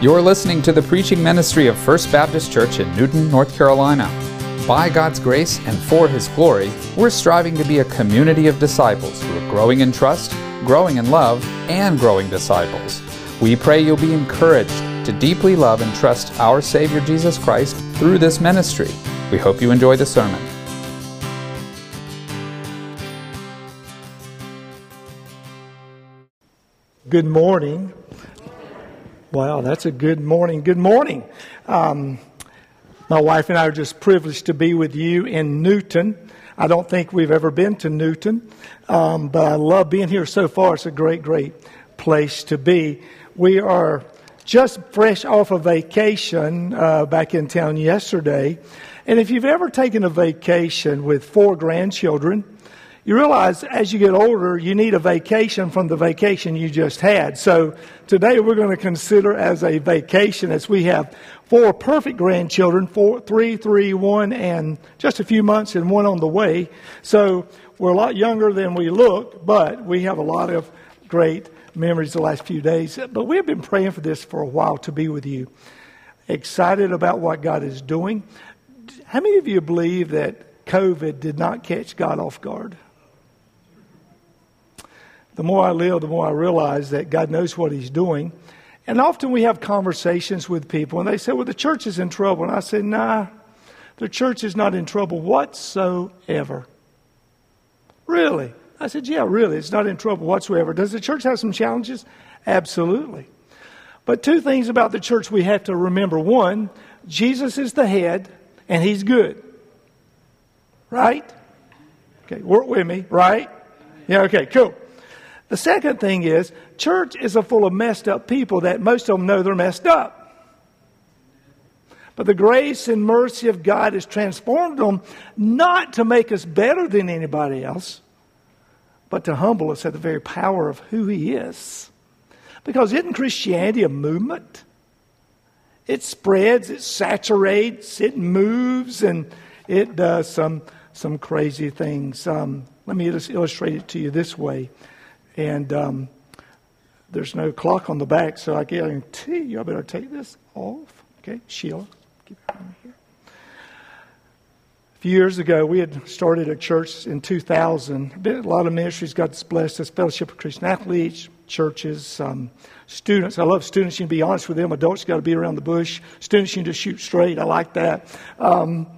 You're listening to the preaching ministry of First Baptist Church in Newton, North Carolina. By God's grace and for His glory, we're striving to be a community of disciples who are growing in trust, growing in love, and growing disciples. We pray you'll be encouraged to deeply love and trust our Savior Jesus Christ through this ministry. We hope you enjoy the sermon. Good morning. Wow, that's a good morning. Good morning. Um, my wife and I are just privileged to be with you in Newton. I don't think we've ever been to Newton, um, but I love being here so far. It's a great, great place to be. We are just fresh off a vacation uh, back in town yesterday. And if you've ever taken a vacation with four grandchildren, you realize as you get older, you need a vacation from the vacation you just had. So today we're going to consider as a vacation as we have four perfect grandchildren, four, three, three, one, and just a few months and one on the way. So we're a lot younger than we look, but we have a lot of great memories the last few days. But we've been praying for this for a while to be with you. Excited about what God is doing. How many of you believe that COVID did not catch God off guard? The more I live, the more I realize that God knows what He's doing. And often we have conversations with people, and they say, Well, the church is in trouble. And I say, Nah, the church is not in trouble whatsoever. Really? I said, Yeah, really. It's not in trouble whatsoever. Does the church have some challenges? Absolutely. But two things about the church we have to remember. One, Jesus is the head, and He's good. Right? Okay, work with me, right? Yeah, okay, cool. The second thing is, church is a full of messed up people that most of them know they're messed up. But the grace and mercy of God has transformed them not to make us better than anybody else, but to humble us at the very power of who He is. Because isn't Christianity a movement? It spreads, it saturates, it moves, and it does some, some crazy things. Um, let me just illustrate it to you this way. And um, there's no clock on the back, so I guarantee you I better take this off. Okay, Sheila, keep it on here. A few years ago, we had started a church in 2000. A lot of ministries God's blessed us, Fellowship of Christian Athletes, churches, um, students. I love students. You can be honest with them. Adults got to be around the bush. Students, you can just shoot straight. I like that. Um,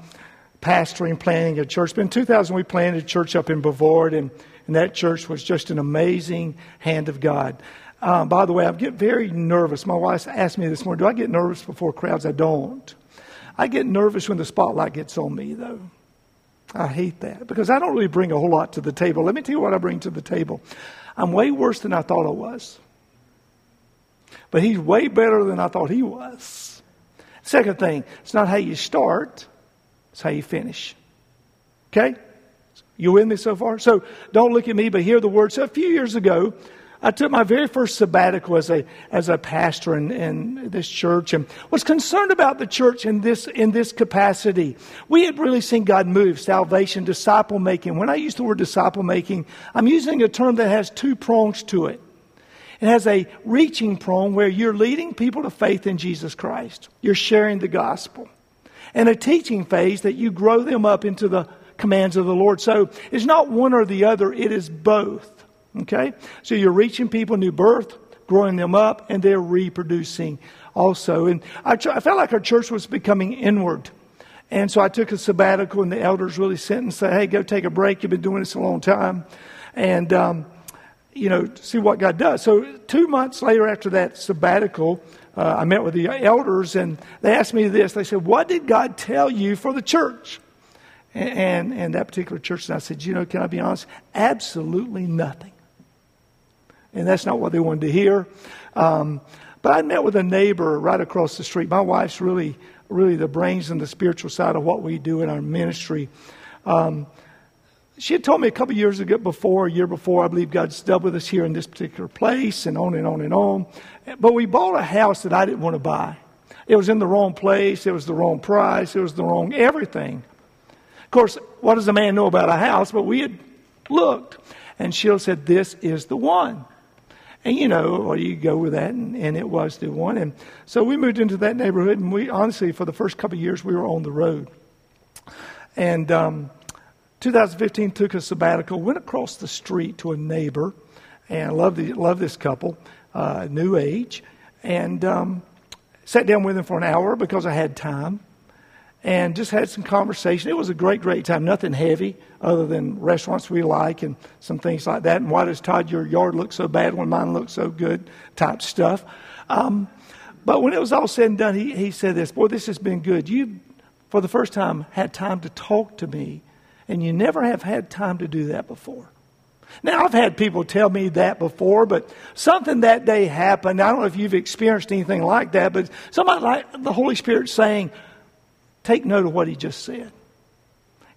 pastoring, planning a church. But in 2000, we planted a church up in Brevard, and and that church was just an amazing hand of God. Um, by the way, I get very nervous. My wife asked me this morning, do I get nervous before crowds? I don't. I get nervous when the spotlight gets on me, though. I hate that because I don't really bring a whole lot to the table. Let me tell you what I bring to the table. I'm way worse than I thought I was. But he's way better than I thought he was. Second thing, it's not how you start, it's how you finish. Okay? You with me so far? So don't look at me, but hear the words. So a few years ago, I took my very first sabbatical as a, as a pastor in, in this church and was concerned about the church in this, in this capacity. We had really seen God move salvation, disciple making. When I use the word disciple making, I'm using a term that has two prongs to it. It has a reaching prong where you're leading people to faith in Jesus Christ. You're sharing the gospel. And a teaching phase that you grow them up into the commands of the Lord. So it's not one or the other, it is both. Okay? So you're reaching people new birth, growing them up, and they're reproducing also. And I, I felt like our church was becoming inward. And so I took a sabbatical, and the elders really sent and said, Hey, go take a break. You've been doing this a long time. And, um, you know, see what God does. So two months later after that sabbatical, uh, I met with the elders, and they asked me this. They said, What did God tell you for the church? And, and that particular church, and I said, you know, can I be honest? Absolutely nothing. And that's not what they wanted to hear. Um, but I met with a neighbor right across the street. My wife's really, really the brains and the spiritual side of what we do in our ministry. Um, she had told me a couple years ago before, a year before, I believe God's dealt with us here in this particular place and on and on and on. But we bought a house that I didn't want to buy. It was in the wrong place. It was the wrong price. It was the wrong everything. Of course, what does a man know about a house? But we had looked, and Sheila said, This is the one. And you know, well, you go with that, and, and it was the one. And so we moved into that neighborhood, and we honestly, for the first couple of years, we were on the road. And um, 2015 took a sabbatical, went across the street to a neighbor, and I love, the, this couple, uh, new age, and um, sat down with them for an hour because I had time and just had some conversation. It was a great, great time. Nothing heavy other than restaurants we like and some things like that. And why does Todd your yard look so bad when mine looks so good? Type stuff. Um, but when it was all said and done, he, he said this, boy, this has been good. You, for the first time, had time to talk to me, and you never have had time to do that before. Now, I've had people tell me that before, but something that day happened. I don't know if you've experienced anything like that, but somebody like the Holy Spirit saying, take note of what he just said.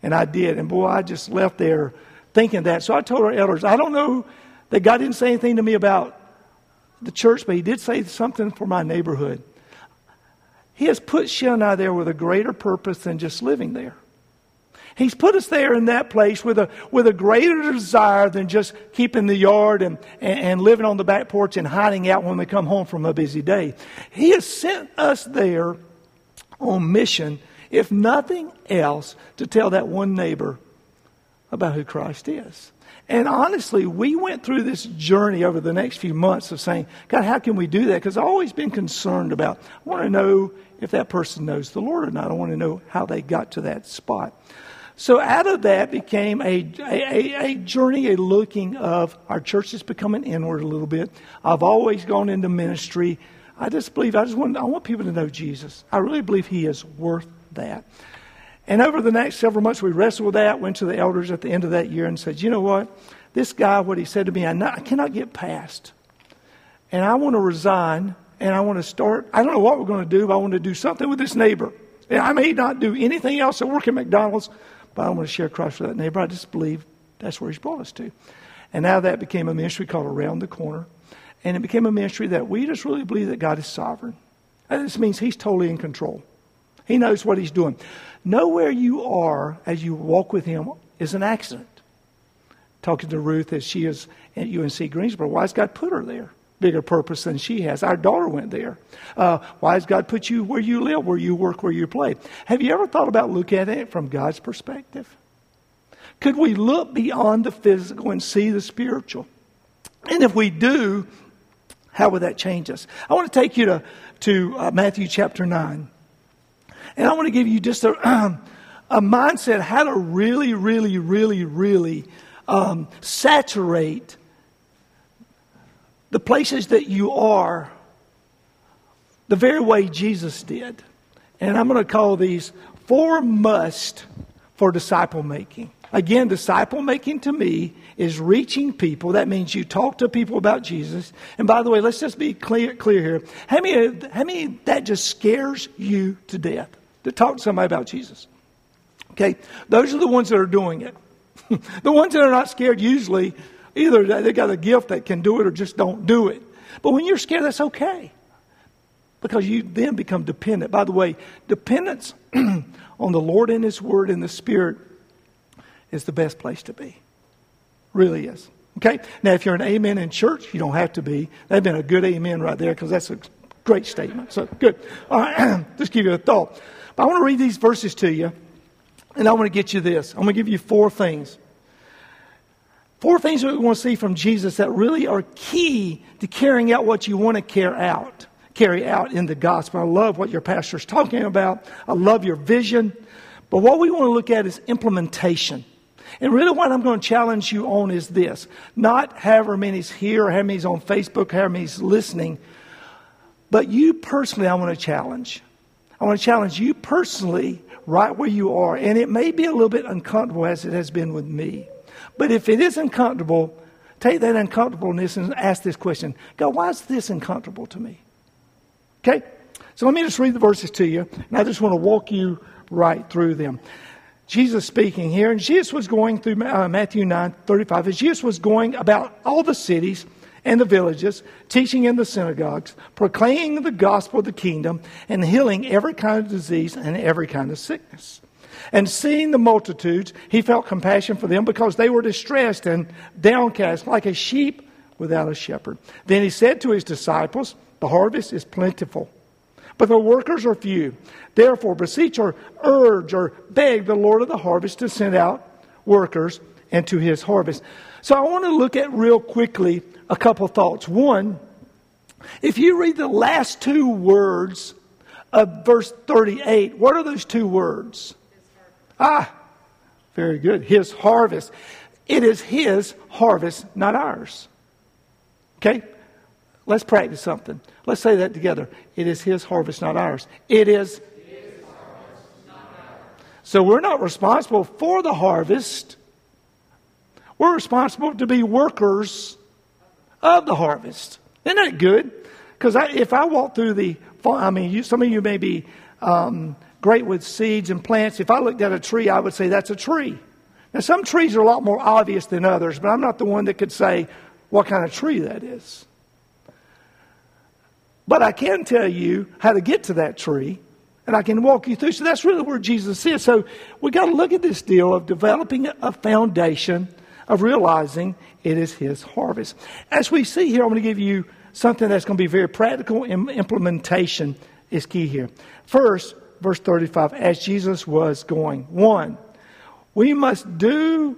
And I did. And boy, I just left there thinking that. So I told our elders, I don't know that God didn't say anything to me about the church, but he did say something for my neighborhood. He has put Shell and I there with a greater purpose than just living there. He's put us there in that place with a, with a greater desire than just keeping the yard and, and, and living on the back porch and hiding out when we come home from a busy day. He has sent us there on mission, if nothing else, to tell that one neighbor about who Christ is. And honestly, we went through this journey over the next few months of saying, God, how can we do that? Because I've always been concerned about, I want to know if that person knows the Lord or not. I want to know how they got to that spot. So out of that became a, a, a, journey, a looking of our church is becoming inward a little bit. I've always gone into ministry. I just believe, I just want, I want people to know Jesus. I really believe he is worth that. And over the next several months, we wrestled with that, went to the elders at the end of that year and said, you know what? This guy, what he said to me, I, not, I cannot get past. And I want to resign and I want to start. I don't know what we're going to do, but I want to do something with this neighbor. And I may not do anything else at work at McDonald's, but I want to share Christ with that neighbor. I just believe that's where He's brought us to. And now that became a ministry called Around the Corner. And it became a ministry that we just really believe that God is sovereign. And this means He's totally in control. He knows what He's doing. Nowhere you are as you walk with Him is an accident. Talking to Ruth as she is at UNC Greensboro, why has God put her there? bigger purpose than she has. Our daughter went there. Uh, why has God put you where you live, where you work, where you play? Have you ever thought about looking at it from God's perspective? Could we look beyond the physical and see the spiritual? And if we do, how would that change us? I want to take you to, to uh, Matthew chapter 9. And I want to give you just a, a mindset how to really, really, really, really um, saturate the places that you are the very way Jesus did. And I'm going to call these four must for disciple making. Again, disciple making to me is reaching people. That means you talk to people about Jesus. And by the way, let's just be clear, clear here. How many, how many that just scares you to death to talk to somebody about Jesus? Okay, those are the ones that are doing it. the ones that are not scared usually Either they got a gift that can do it or just don't do it. But when you're scared, that's okay. Because you then become dependent. By the way, dependence on the Lord and His Word and the Spirit is the best place to be. Really is. Okay? Now, if you're an amen in church, you don't have to be. That'd been a good amen right there because that's a great statement. So, good. All right, just give you a thought. But I want to read these verses to you, and I want to get you this. I'm going to give you four things Four things that we want to see from Jesus that really are key to carrying out what you want to carry out, carry out in the gospel. I love what your pastor's talking about. I love your vision. But what we want to look at is implementation. And really what I'm going to challenge you on is this. Not however many's here how many's on Facebook, however many's listening, but you personally I want to challenge. I want to challenge you personally right where you are. And it may be a little bit uncomfortable as it has been with me. But if it is uncomfortable, take that uncomfortableness and ask this question God, why is this uncomfortable to me? Okay? So let me just read the verses to you, and I just want to walk you right through them. Jesus speaking here, and Jesus was going through uh, Matthew 9 35. As Jesus was going about all the cities and the villages, teaching in the synagogues, proclaiming the gospel of the kingdom, and healing every kind of disease and every kind of sickness. And seeing the multitudes, he felt compassion for them because they were distressed and downcast, like a sheep without a shepherd. Then he said to his disciples, The harvest is plentiful, but the workers are few. Therefore, beseech or urge or beg the Lord of the harvest to send out workers into his harvest. So I want to look at real quickly a couple thoughts. One, if you read the last two words of verse 38, what are those two words? Ah, very good. His harvest. It is his harvest, not ours. Okay? Let's practice something. Let's say that together. It is his harvest, not ours. It is. So we're not responsible for the harvest. We're responsible to be workers of the harvest. Isn't that good? Because if I walk through the, I mean, you, some of you may be um, great with seeds and plants. If I looked at a tree, I would say that's a tree. Now, some trees are a lot more obvious than others, but I'm not the one that could say what kind of tree that is. But I can tell you how to get to that tree, and I can walk you through. So that's really where Jesus is. So we got to look at this deal of developing a foundation of realizing it is His harvest. As we see here, I'm going to give you something that's going to be very practical. Implementation is key here. First, verse 35, as Jesus was going. One, we must do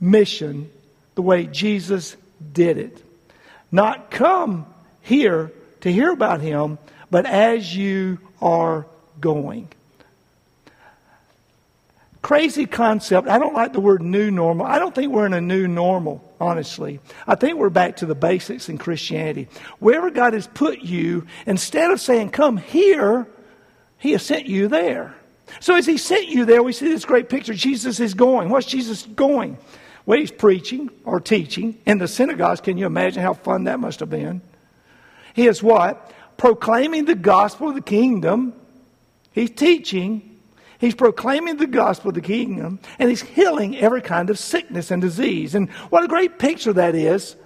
mission the way Jesus did it. Not come here to hear about him, but as you are going. Crazy concept. I don't like the word new normal. I don't think we're in a new normal, honestly. I think we're back to the basics in Christianity. Wherever God has put you, instead of saying, come here, He has sent you there. So as He sent you there, we see this great picture. Jesus is going. What's Jesus going? Well, He's preaching or teaching in the synagogues. Can you imagine how fun that must have been? He is what? Proclaiming the gospel of the kingdom. He's teaching. He's proclaiming the gospel of the kingdom. And he's healing every kind of sickness and disease. And what a great picture that is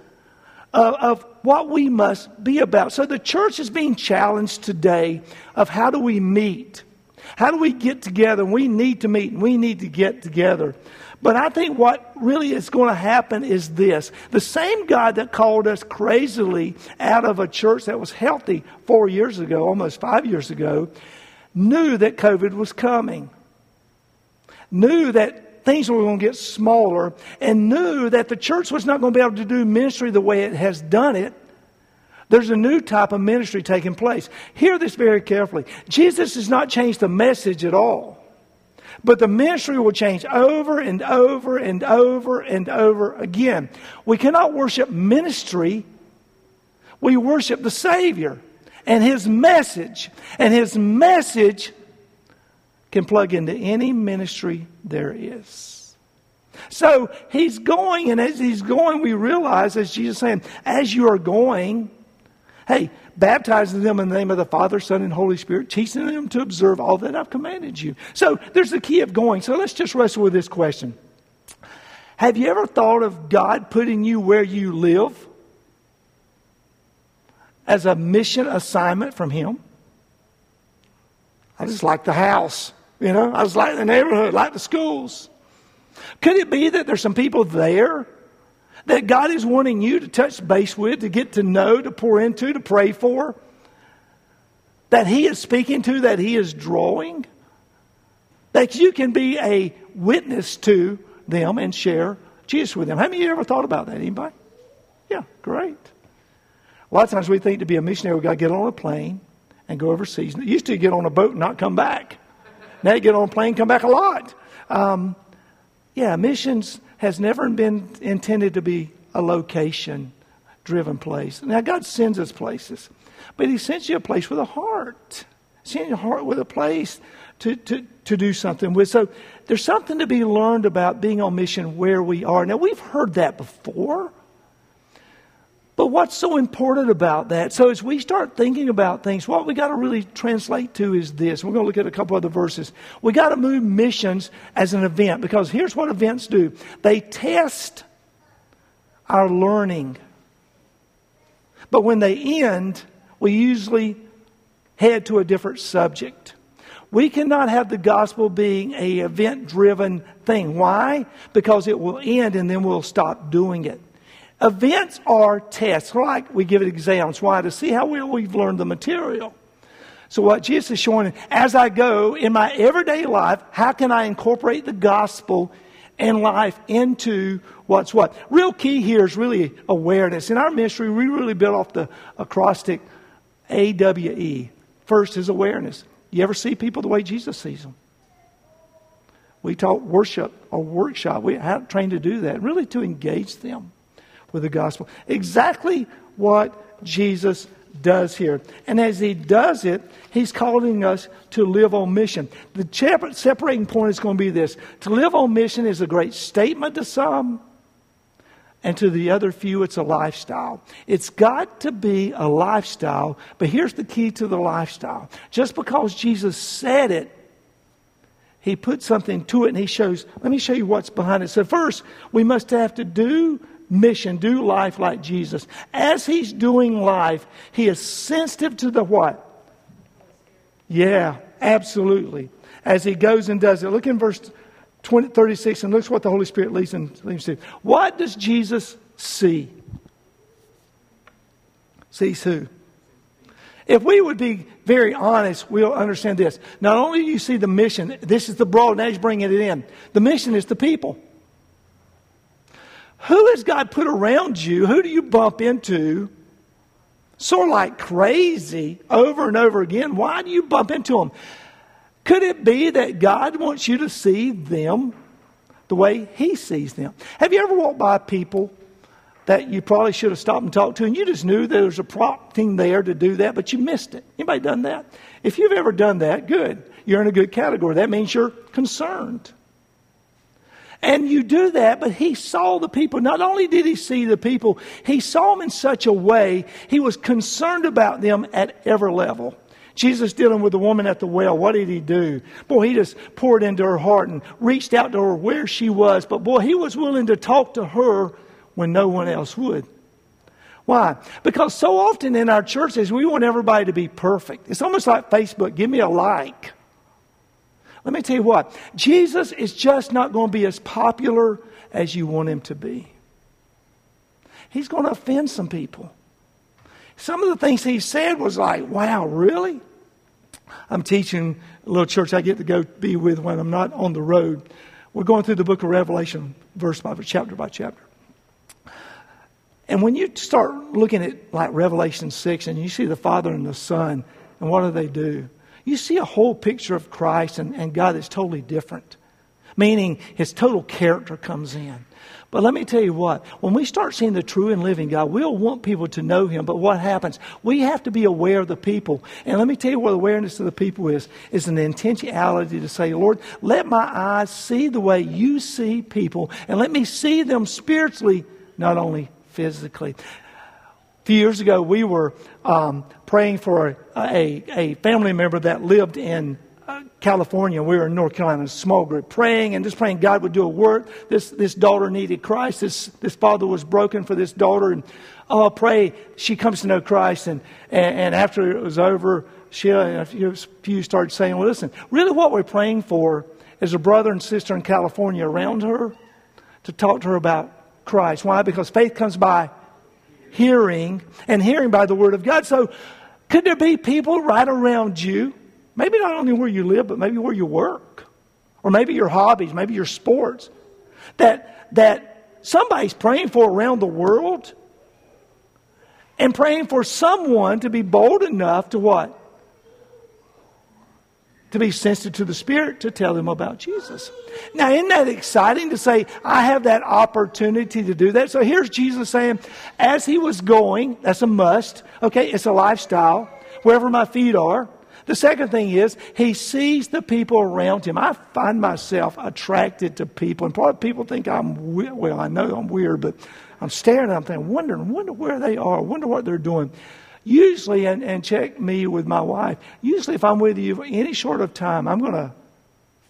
of, of what we must be about. So the church is being challenged today of how do we meet? How do we get together? We need to meet and we need to get together. But I think what really is going to happen is this. The same God that called us crazily out of a church that was healthy four years ago, almost five years ago, knew that COVID was coming, knew that things were going to get smaller, and knew that the church was not going to be able to do ministry the way it has done it. There's a new type of ministry taking place. Hear this very carefully. Jesus has not changed the message at all. But the ministry will change over and over and over and over again. We cannot worship ministry, we worship the Savior and His message. And His message can plug into any ministry there is. So He's going, and as He's going, we realize, as Jesus saying, as you are going, hey, baptizing them in the name of the Father, Son, and Holy Spirit, teaching them to observe all that I've commanded you. So there's the key of going. So let's just wrestle with this question. Have you ever thought of God putting you where you live as a mission assignment from Him? I just like the house, you know, I just like the neighborhood, like the schools. Could it be that there's some people there that God is wanting you to touch base with, to get to know, to pour into, to pray for, that He is speaking to, that He is drawing, that you can be a witness to them and share Jesus with them. How many you ever thought about that? Anybody? Yeah, great. A lot of times we think to be a missionary, we've got to get on a plane and go overseas. It used to get on a boat and not come back. Now you get on a plane, come back a lot. Um, yeah, missions has never been intended to be a location driven place. Now, God sends us places, but He sends you a place with a heart. Sends you a heart with a place to, to, to do something with. So there's something to be learned about being on mission where we are. Now, we've heard that before. But what's so important about that? So as we start thinking about things, what we got to really translate to is this. We're going to look at a couple other verses. We got to move missions as an event because here's what events do. They test our learning. But when they end, we usually head to a different subject. We cannot have the gospel being a event driven thing. Why? Because it will end and then we'll stop doing it. Events are tests, like we give it exams. Why? To see how well we've learned the material. So, what Jesus is showing, as I go in my everyday life, how can I incorporate the gospel and life into what's what? Real key here is really awareness. In our ministry, we really build off the acrostic AWE. First is awareness. You ever see people the way Jesus sees them? We taught worship or workshop. We had trained to do that, really to engage them with the gospel. Exactly what Jesus does here. And as he does it, he's calling us to live on mission. The separating point is going to be this to live on mission is a great statement to some, and to the other few, it's a lifestyle. It's got to be a lifestyle, but here's the key to the lifestyle. Just because Jesus said it, he put something to it and he shows, let me show you what's behind it. So, first, we must have to do mission, do life like Jesus. As he's doing life, he is sensitive to the what? Yeah, absolutely. As he goes and does it. Look in verse 20, 36 and look what the Holy Spirit leads him, leads him to. What does Jesus see? Sees who? If we would be very honest, we'll understand this. Not only do you see the mission, this is the broad, now he's bringing it in. The mission is the people. Who has God put around you? Who do you bump into? Sort of like crazy over and over again. Why do you bump into them? Could it be that God wants you to see them the way He sees them? Have you ever walked by people that you probably should have stopped and talked to, and you just knew there was a prompting there to do that, but you missed it? Anybody done that? If you've ever done that, good. You're in a good category. That means you're concerned. And you do that, but he saw the people. Not only did he see the people, he saw them in such a way, he was concerned about them at every level. Jesus dealing with the woman at the well, what did he do? Boy, he just poured into her heart and reached out to her where she was. But boy, he was willing to talk to her when no one else would. Why? Because so often in our churches, we want everybody to be perfect. It's almost like Facebook give me a like. Let me tell you what, Jesus is just not going to be as popular as you want him to be. He's going to offend some people. Some of the things he said was like, wow, really? I'm teaching a little church I get to go be with when I'm not on the road. We're going through the book of Revelation, verse by verse, chapter by chapter. And when you start looking at like Revelation 6 and you see the Father and the Son, and what do they do? You see a whole picture of Christ and, and God that's totally different, meaning his total character comes in. But let me tell you what, when we start seeing the true and living God, we'll want people to know Him. But what happens? We have to be aware of the people. And let me tell you what awareness of the people is, is an intentionality to say, Lord, let my eyes see the way you see people, and let me see them spiritually, not only physically. A few years ago, we were um, praying for a, a, family member that lived in uh, California. We were in North Carolina, a small group, praying and just praying God would do a work. This, this daughter needed Christ. This, this father was broken for this daughter. And oh, pray she comes to know Christ. And, and, and after it was over, she and a few started saying, well, listen, really what we're praying for is a brother and sister in California around her to talk to her about Christ. Why? Because faith comes by hearing, and hearing by the Word of God. So, could there be people right around you, maybe not only where you live, but maybe where you work, or maybe your hobbies, maybe your sports, that, that somebody's praying for around the world and praying for someone to be bold enough to what? To be sensitive to the Spirit to tell them about Jesus. Now, isn't that exciting to say, I have that opportunity to do that? So here's Jesus saying, as he was going, that's a must. Okay, it's a lifestyle, wherever my feet are. The second thing is, he sees the people around him. I find myself attracted to people, and probably people think I'm, well, I know I'm weird, but I'm staring at them, thinking, wondering, wonder where they are, wonder what they're doing. Usually, and, and check me with my wife, usually if I'm with you for any short of time, I'm going to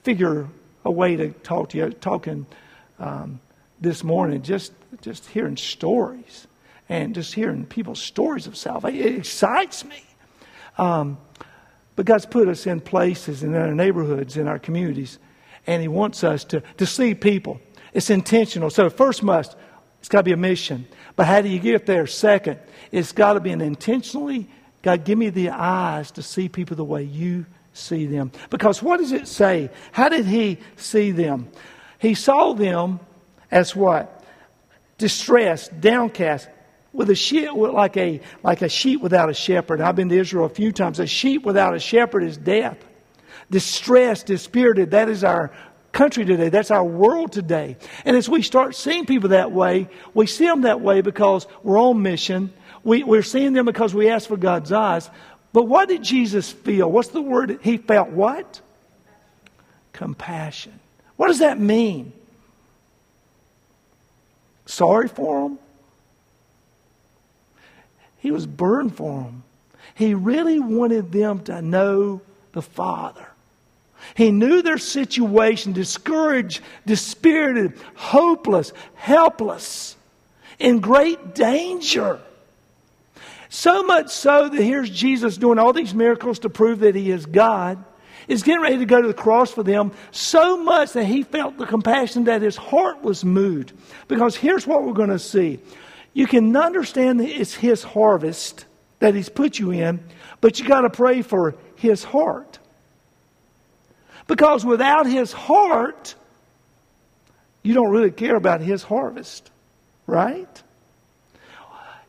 figure a way to talk to you. Talking um, this morning, just, just hearing stories and just hearing people's stories of salvation, it excites me. Um, but God's put us in places in our neighborhoods, in our communities, and He wants us to, to see people. It's intentional. So, first must It's got to be a mission. But how do you get there? Second, it's got to be an intentionally, God, give me the eyes to see people the way you see them. Because what does it say? How did he see them? He saw them as what? Distressed, downcast, with a sheep, like a, like a sheep without a shepherd. I've been to Israel a few times. A sheep without a shepherd is death. Distressed, dispirited, that is our country today. That's our world today. And as we start seeing people that way, we see them that way because we're on mission. We, we're seeing them because we ask for God's eyes. But what did Jesus feel? What's the word? He felt what? Compassion. What does that mean? Sorry for them? He was burned for them. He really wanted them to know the Father. He knew their situation, discouraged, dispirited, hopeless, helpless, in great danger. So much so that here's Jesus doing all these miracles to prove that he is God. Is getting ready to go to the cross for them so much that he felt the compassion that his heart was moved. Because here's what we're going to see. You can understand that it's his harvest that he's put you in, but you got to pray for his heart. Because without his heart, you don't really care about his harvest, right?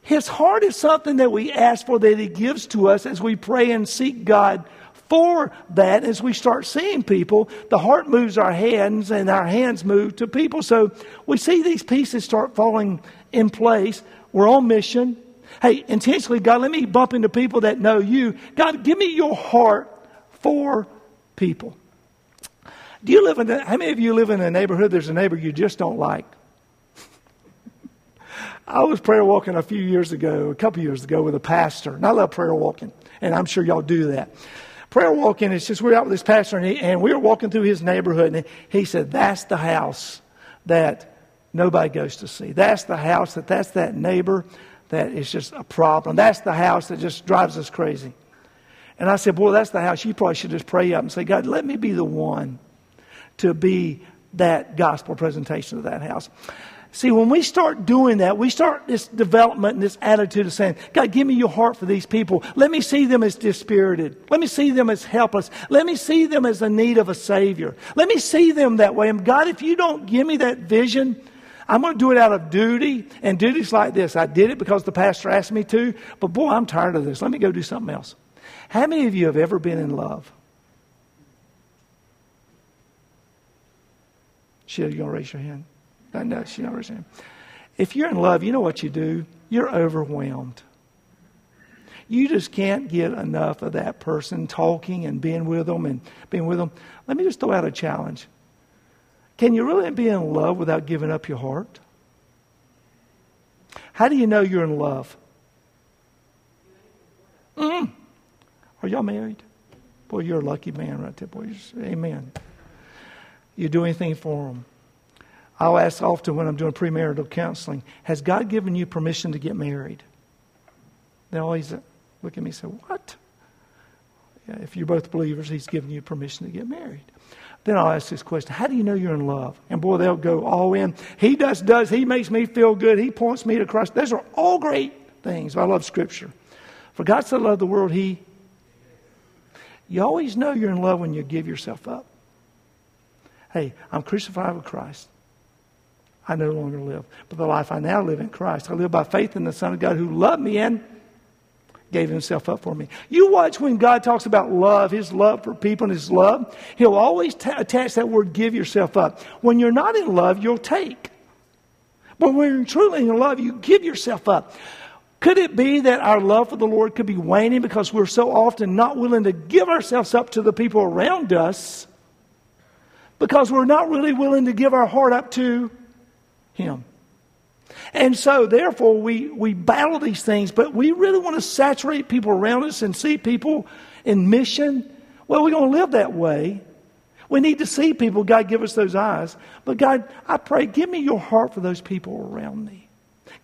His heart is something that we ask for that he gives to us as we pray and seek God for that. As we start seeing people, the heart moves our hands and our hands move to people. So we see these pieces start falling in place. We're on mission. Hey, intentionally, God, let me bump into people that know you. God, give me your heart for people. Do you live in a, how many of you live in a neighborhood there's a neighbor you just don't like? I was prayer walking a few years ago, a couple years ago, with a pastor, and I love prayer walking, and I'm sure y'all do that. Prayer walking is just we're out with this pastor, and, he, and we were walking through his neighborhood, and he said, "That's the house that nobody goes to see. That's the house that that's that neighbor that is just a problem. That's the house that just drives us crazy." And I said, "Boy, that's the house. You probably should just pray up and say, God, let me be the one." To be that gospel presentation of that house. See, when we start doing that, we start this development and this attitude of saying, God, give me your heart for these people. Let me see them as dispirited. Let me see them as helpless. Let me see them as in need of a Savior. Let me see them that way. And God, if you don't give me that vision, I'm going to do it out of duty. And duty's like this I did it because the pastor asked me to, but boy, I'm tired of this. Let me go do something else. How many of you have ever been in love? Sheila, you to raise your hand? No, no, she's not raising her hand. If you're in love, you know what you do? You're overwhelmed. You just can't get enough of that person talking and being with them and being with them. Let me just throw out a challenge. Can you really be in love without giving up your heart? How do you know you're in love? Mm. Are y'all married? Boy, you're a lucky man right there, boys. Amen you do anything for them. I'll ask often when I'm doing premarital counseling, has God given you permission to get married? They always uh, look at me and say, What? Yeah, if you're both believers, He's given you permission to get married. Then I'll ask this question How do you know you're in love? And boy, they'll go all in. He does, does. He makes me feel good. He points me to Christ. Those are all great things. I love Scripture. For God so loved the world, He. You always know you're in love when you give yourself up. Hey, I'm crucified with Christ. I no longer live. But the life I now live in Christ, I live by faith in the Son of God who loved me and gave himself up for me. You watch when God talks about love, his love for people and his love, he'll always t- attach that word give yourself up. When you're not in love, you'll take. But when you're truly in love, you give yourself up. Could it be that our love for the Lord could be waning because we're so often not willing to give ourselves up to the people around us? Because we're not really willing to give our heart up to Him. And so, therefore, we, we battle these things, but we really want to saturate people around us and see people in mission. Well, we're going to live that way. We need to see people. God, give us those eyes. But God, I pray, give me your heart for those people around me.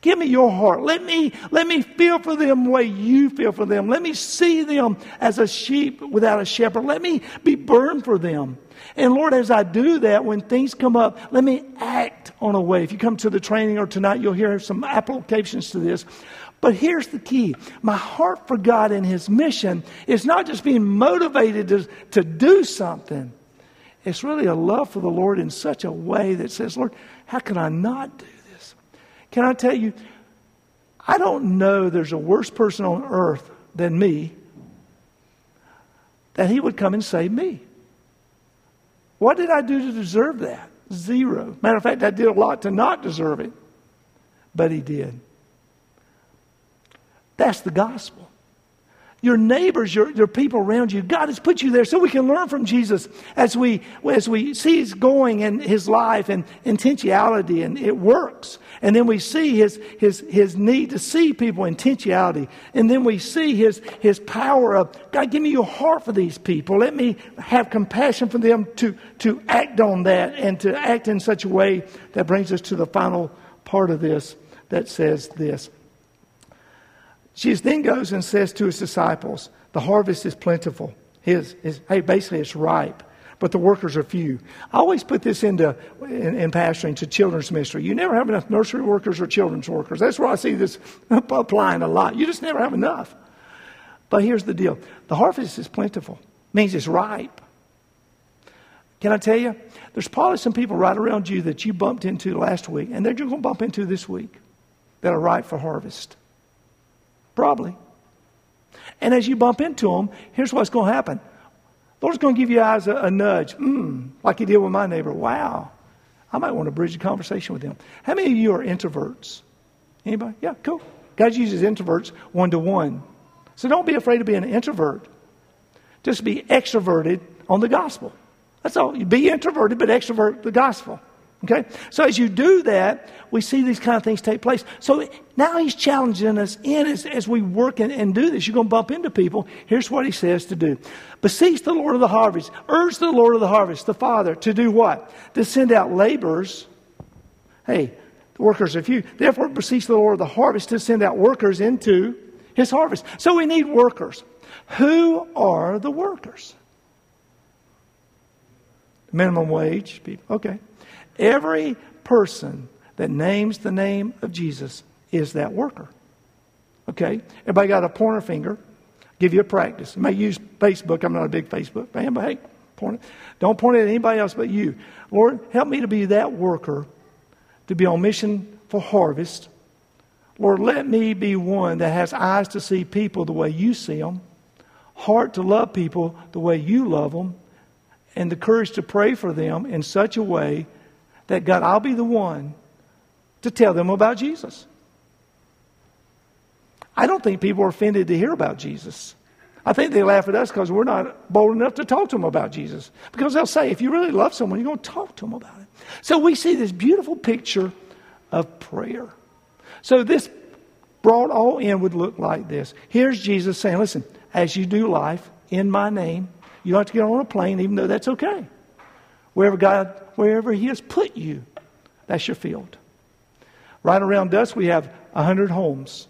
Give me your heart. Let me, let me feel for them the way you feel for them. Let me see them as a sheep without a shepherd. Let me be burned for them. And Lord, as I do that, when things come up, let me act on a way. If you come to the training or tonight, you'll hear some applications to this. But here's the key my heart for God and His mission is not just being motivated to, to do something, it's really a love for the Lord in such a way that says, Lord, how can I not do? Can I tell you, I don't know there's a worse person on earth than me that He would come and save me. What did I do to deserve that? Zero. Matter of fact, I did a lot to not deserve it, but He did. That's the gospel. Your neighbors, your, your people around you, God has put you there so we can learn from Jesus as we, as we see His going in His life and intentionality, and it works. And then we see His, his, his need to see people intentionality. And then we see His, his power of, God, give me your heart for these people. Let me have compassion for them to, to act on that and to act in such a way that brings us to the final part of this that says this. Jesus then goes and says to his disciples, The harvest is plentiful. His, his, hey, basically, it's ripe, but the workers are few. I always put this into in, in pastoring to children's ministry. You never have enough nursery workers or children's workers. That's where I see this applying a lot. You just never have enough. But here's the deal the harvest is plentiful, means it's ripe. Can I tell you? There's probably some people right around you that you bumped into last week, and they're just going to bump into this week that are ripe for harvest. Probably. And as you bump into them, here's what's going to happen. Lord's going to give you eyes a, a nudge, mm, like He did with my neighbor. Wow, I might want to bridge a conversation with him. How many of you are introverts? Anybody? Yeah, cool. God uses introverts one to one. So don't be afraid of being an introvert. Just be extroverted on the gospel. That's all. Be introverted, but extrovert the gospel. Okay? So as you do that, we see these kind of things take place. So now he's challenging us in as, as we work and, and do this. You're going to bump into people. Here's what he says to do. Beseech the Lord of the harvest. Urge the Lord of the harvest, the Father, to do what? To send out laborers. Hey, the workers are few. Therefore, beseech the Lord of the harvest to send out workers into his harvest. So we need workers. Who are the workers? Minimum wage people. Okay. Every person that names the name of Jesus is that worker. Okay? Everybody got a pointer finger. Give you a practice. You may use Facebook. I'm not a big Facebook fan, but hey, point it. Don't point it at anybody else but you. Lord, help me to be that worker, to be on mission for harvest. Lord, let me be one that has eyes to see people the way you see them, heart to love people the way you love them, and the courage to pray for them in such a way that God, I'll be the one to tell them about Jesus. I don't think people are offended to hear about Jesus. I think they laugh at us because we're not bold enough to talk to them about Jesus. Because they'll say, if you really love someone, you're going to talk to them about it. So we see this beautiful picture of prayer. So this brought all in would look like this. Here's Jesus saying, listen, as you do life in my name, you don't have to get on a plane, even though that's okay. Wherever God, wherever He has put you, that's your field. Right around us, we have 100 homes.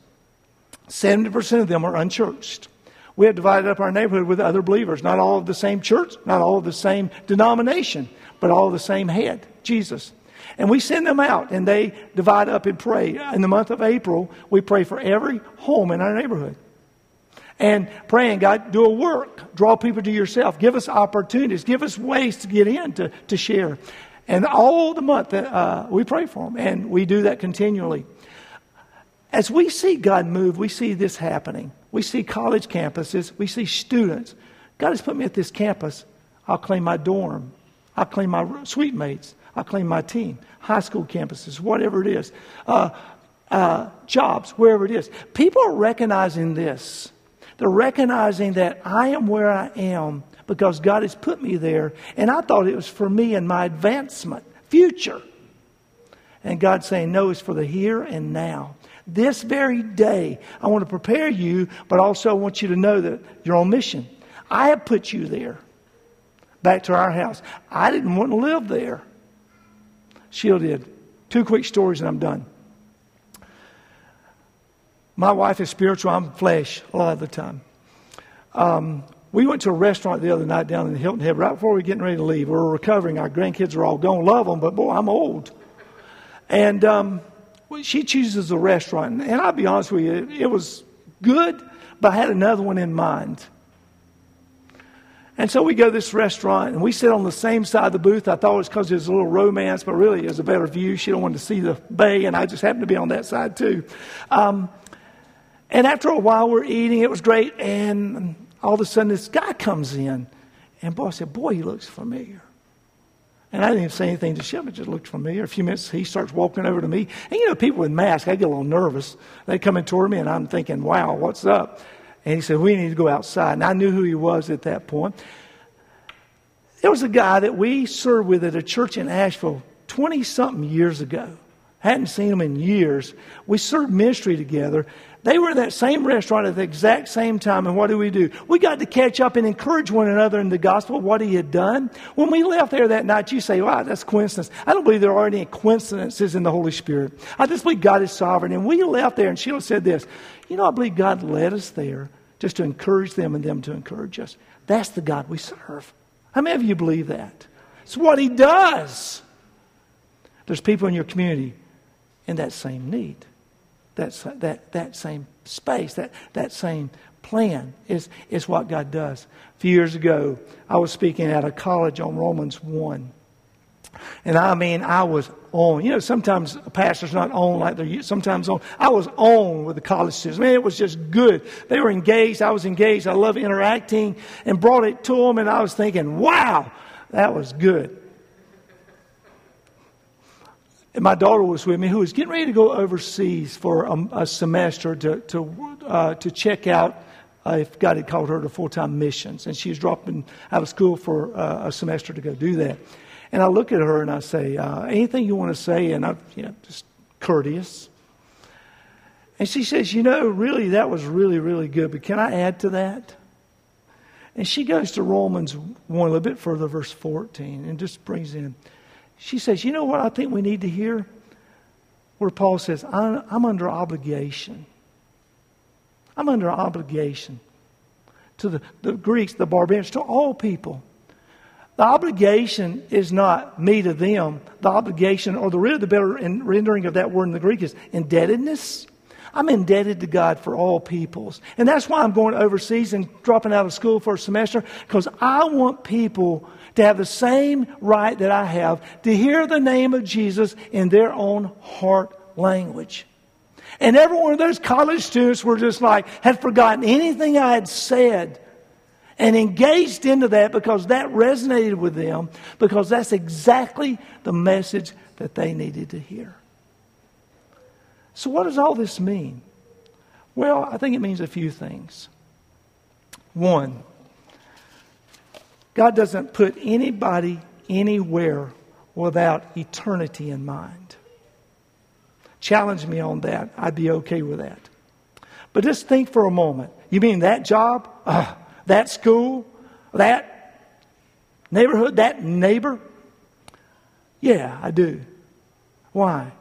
70% of them are unchurched. We have divided up our neighborhood with other believers, not all of the same church, not all of the same denomination, but all of the same head, Jesus. And we send them out and they divide up and pray. In the month of April, we pray for every home in our neighborhood and praying, God, do a work. Draw people to yourself. Give us opportunities. Give us ways to get in to, to share. And all the month, uh, we pray for them, and we do that continually. As we see God move, we see this happening. We see college campuses, we see students. God has put me at this campus. I'll claim my dorm. I'll claim my suite mates. I'll claim my team. High school campuses, whatever it is. Uh, uh, jobs, wherever it is. People are recognizing this. They're recognizing that I am where I am because God has put me there, and I thought it was for me and my advancement, future. And God's saying, no, it's for the here and now. This very day, I want to prepare you, but also I want you to know that you're on mission. I have put you there. Back to our house. I didn't want to live there. Sheila did. Two quick stories and I'm done. My wife is spiritual, I'm flesh a lot of the time. Um, we went to a restaurant the other night down in Hilton Head right before we were getting ready to leave. We were recovering. Our grandkids are all gone. Love them, but boy, I'm old. And um, she chooses a restaurant. And I'll be honest with you, it was good, but I had another one in mind. And so we go to this restaurant and we sit on the same side of the booth. I thought it was because there's a little romance, but really it was a better view. She don't want to see the bay, and I just happened to be on that side too. Um, and after a while, we're eating. It was great. And all of a sudden, this guy comes in. And boy, I said, Boy, he looks familiar. And I didn't even say anything to Shep. It just looked familiar. A few minutes, he starts walking over to me. And you know, people with masks, I get a little nervous. They come in toward me, and I'm thinking, Wow, what's up? And he said, We need to go outside. And I knew who he was at that point. There was a guy that we served with at a church in Asheville 20 something years ago. Hadn't seen him in years. We served ministry together. They were in that same restaurant at the exact same time, and what do we do? We got to catch up and encourage one another in the gospel, what he had done. When we left there that night, you say, wow, that's coincidence. I don't believe there are any coincidences in the Holy Spirit. I just believe God is sovereign. And we left there, and Sheila said this, you know, I believe God led us there just to encourage them and them to encourage us. That's the God we serve. How many of you believe that? It's what he does. There's people in your community in that same need that, that, that same space, that, that same plan is, is what God does. A few years ago, I was speaking at a college on Romans 1. And I mean, I was on. You know, sometimes a pastor's not on like they're sometimes on. I was on with the college students. Man, it was just good. They were engaged. I was engaged. I love interacting and brought it to them. And I was thinking, wow, that was good. And my daughter was with me, who was getting ready to go overseas for a, a semester to, to, uh, to check out uh, if God had called her to full time missions. And she was dropping out of school for uh, a semester to go do that. And I look at her and I say, uh, anything you want to say? And I'm you know, just courteous. And she says, you know, really, that was really, really good, but can I add to that? And she goes to Romans 1 a little bit further, verse 14, and just brings in. She says, You know what I think we need to hear? Where Paul says, I'm under obligation. I'm under obligation to the, the Greeks, the barbarians, to all people. The obligation is not me to them. The obligation, or the really the better rendering of that word in the Greek is indebtedness. I'm indebted to God for all peoples. And that's why I'm going overseas and dropping out of school for a semester, because I want people to have the same right that I have to hear the name of Jesus in their own heart language. And every one of those college students were just like, had forgotten anything I had said and engaged into that because that resonated with them because that's exactly the message that they needed to hear. So, what does all this mean? Well, I think it means a few things. One, God doesn't put anybody anywhere without eternity in mind. Challenge me on that. I'd be okay with that. But just think for a moment. You mean that job, uh, that school, that neighborhood, that neighbor? Yeah, I do. Why?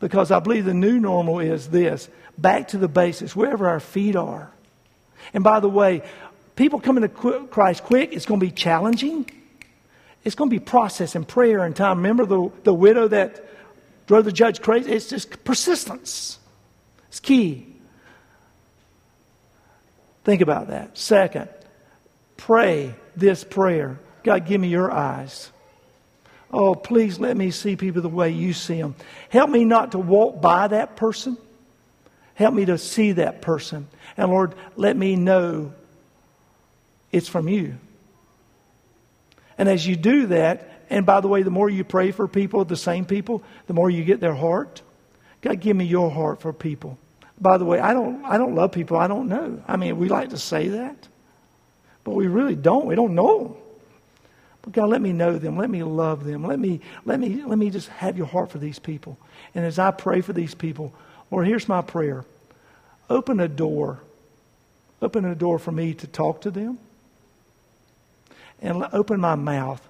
Because I believe the new normal is this back to the basics, wherever our feet are. And by the way, people coming to Christ quick, it's going to be challenging. It's going to be process and prayer and time. Remember the, the widow that drove the judge crazy? It's just persistence. It's key. Think about that. Second, pray this prayer God, give me your eyes. Oh, please let me see people the way you see them. Help me not to walk by that person. Help me to see that person. And Lord, let me know it's from you. And as you do that, and by the way, the more you pray for people, the same people, the more you get their heart. God, give me your heart for people. By the way, I don't, I don't love people I don't know. I mean, we like to say that, but we really don't. We don't know them. But God, let me know them. Let me love them. Let me, let me, let me just have your heart for these people. And as I pray for these people, Lord, here's my prayer. Open a door. Open a door for me to talk to them and open my mouth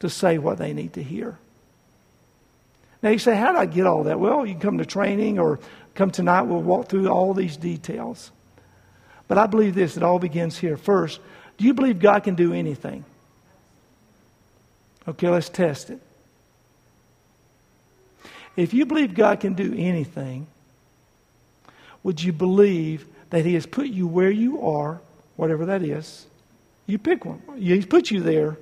to say what they need to hear. Now you say, how do I get all that? Well, you can come to training or Come tonight, we'll walk through all these details. But I believe this, it all begins here. First, do you believe God can do anything? Okay, let's test it. If you believe God can do anything, would you believe that He has put you where you are, whatever that is? You pick one. He's put you there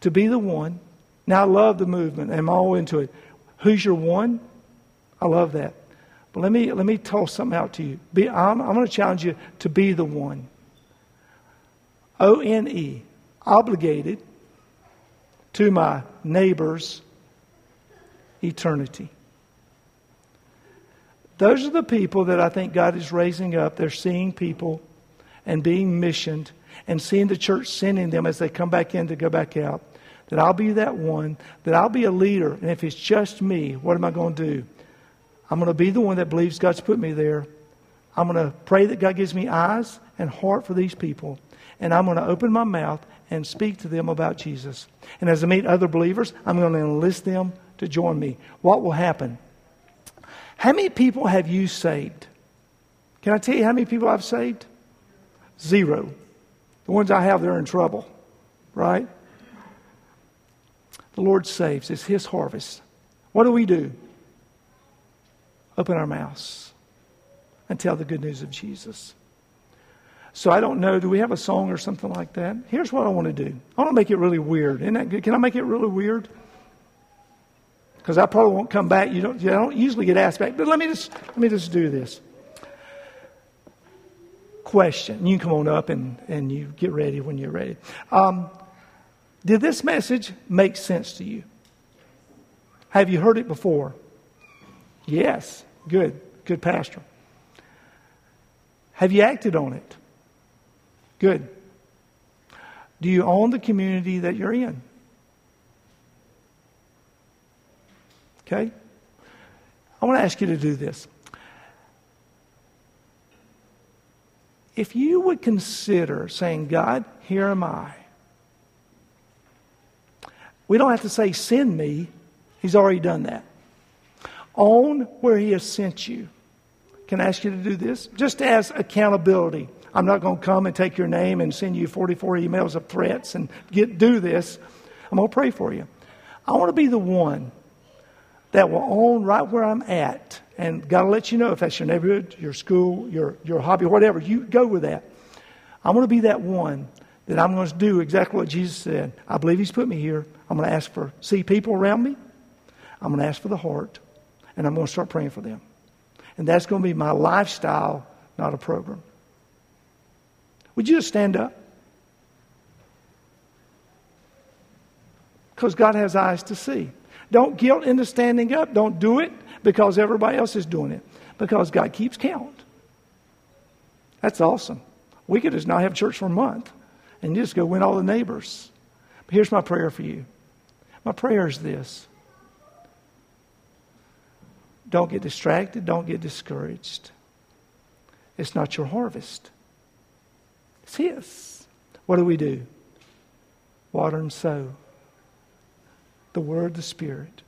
to be the one. Now, I love the movement. I'm all into it. Who's your one? I love that. But let me, let me toss something out to you. Be, I'm, I'm going to challenge you to be the one. O N E, obligated to my neighbor's eternity. Those are the people that I think God is raising up. They're seeing people and being missioned and seeing the church sending them as they come back in to go back out. That I'll be that one, that I'll be a leader. And if it's just me, what am I going to do? I'm going to be the one that believes God's put me there. I'm going to pray that God gives me eyes and heart for these people. And I'm going to open my mouth and speak to them about Jesus. And as I meet other believers, I'm going to enlist them to join me. What will happen? How many people have you saved? Can I tell you how many people I've saved? Zero. The ones I have, they're in trouble, right? The Lord saves. It's His harvest. What do we do? Open our mouths and tell the good news of Jesus. So I don't know. Do we have a song or something like that? Here's what I want to do. I want to make it really weird. Isn't that good? Can I make it really weird? Because I probably won't come back. You don't. I don't usually get asked back. But let me just let me just do this. Question. You come on up and, and you get ready when you're ready. Um, did this message make sense to you? Have you heard it before? Yes. Good. Good pastor. Have you acted on it? Good. Do you own the community that you're in? Okay? I want to ask you to do this. If you would consider saying, God, here am I. We don't have to say, send me. He's already done that. Own where He has sent you. Can I ask you to do this? Just as accountability. I'm not going to come and take your name and send you 44 emails of threats and get do this. I'm going to pray for you. I want to be the one that will own right where I'm at. And God will let you know if that's your neighborhood, your school, your, your hobby, whatever. You go with that. I want to be that one that I'm going to do exactly what Jesus said. I believe He's put me here. I'm going to ask for, see people around me. I'm going to ask for the heart. And I'm going to start praying for them. And that's going to be my lifestyle, not a program. Would you just stand up? Because God has eyes to see. Don't guilt into standing up. Don't do it because everybody else is doing it. Because God keeps count. That's awesome. We could just not have church for a month and just go win all the neighbors. But here's my prayer for you. My prayer is this. Don't get distracted. Don't get discouraged. It's not your harvest. It's His. What do we do? Water and sow. The Word, the Spirit.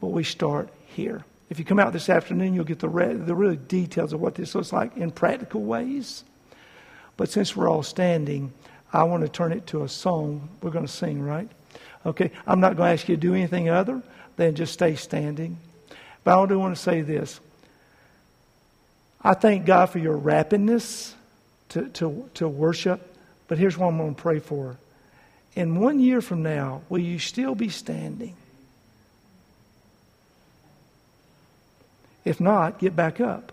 But we start here. If you come out this afternoon, you'll get the, re- the really details of what this looks like in practical ways. But since we're all standing, I want to turn it to a song we're going to sing, right? Okay, I'm not going to ask you to do anything other than just stay standing. But I do want to say this. I thank God for your rapidness to, to, to worship. But here's what I'm going to pray for. In one year from now, will you still be standing? If not, get back up.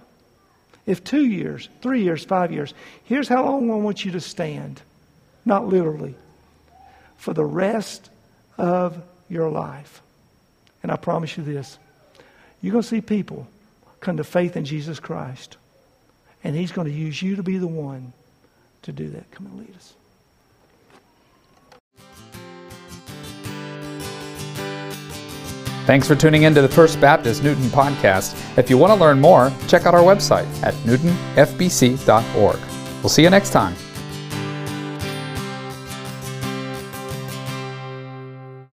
If two years, three years, five years, here's how long I want you to stand. Not literally. For the rest of your life. And I promise you this you're going to see people come to faith in Jesus Christ. And He's going to use you to be the one to do that. Come and lead us. Thanks for tuning in to the First Baptist Newton podcast. If you want to learn more, check out our website at newtonfbc.org. We'll see you next time.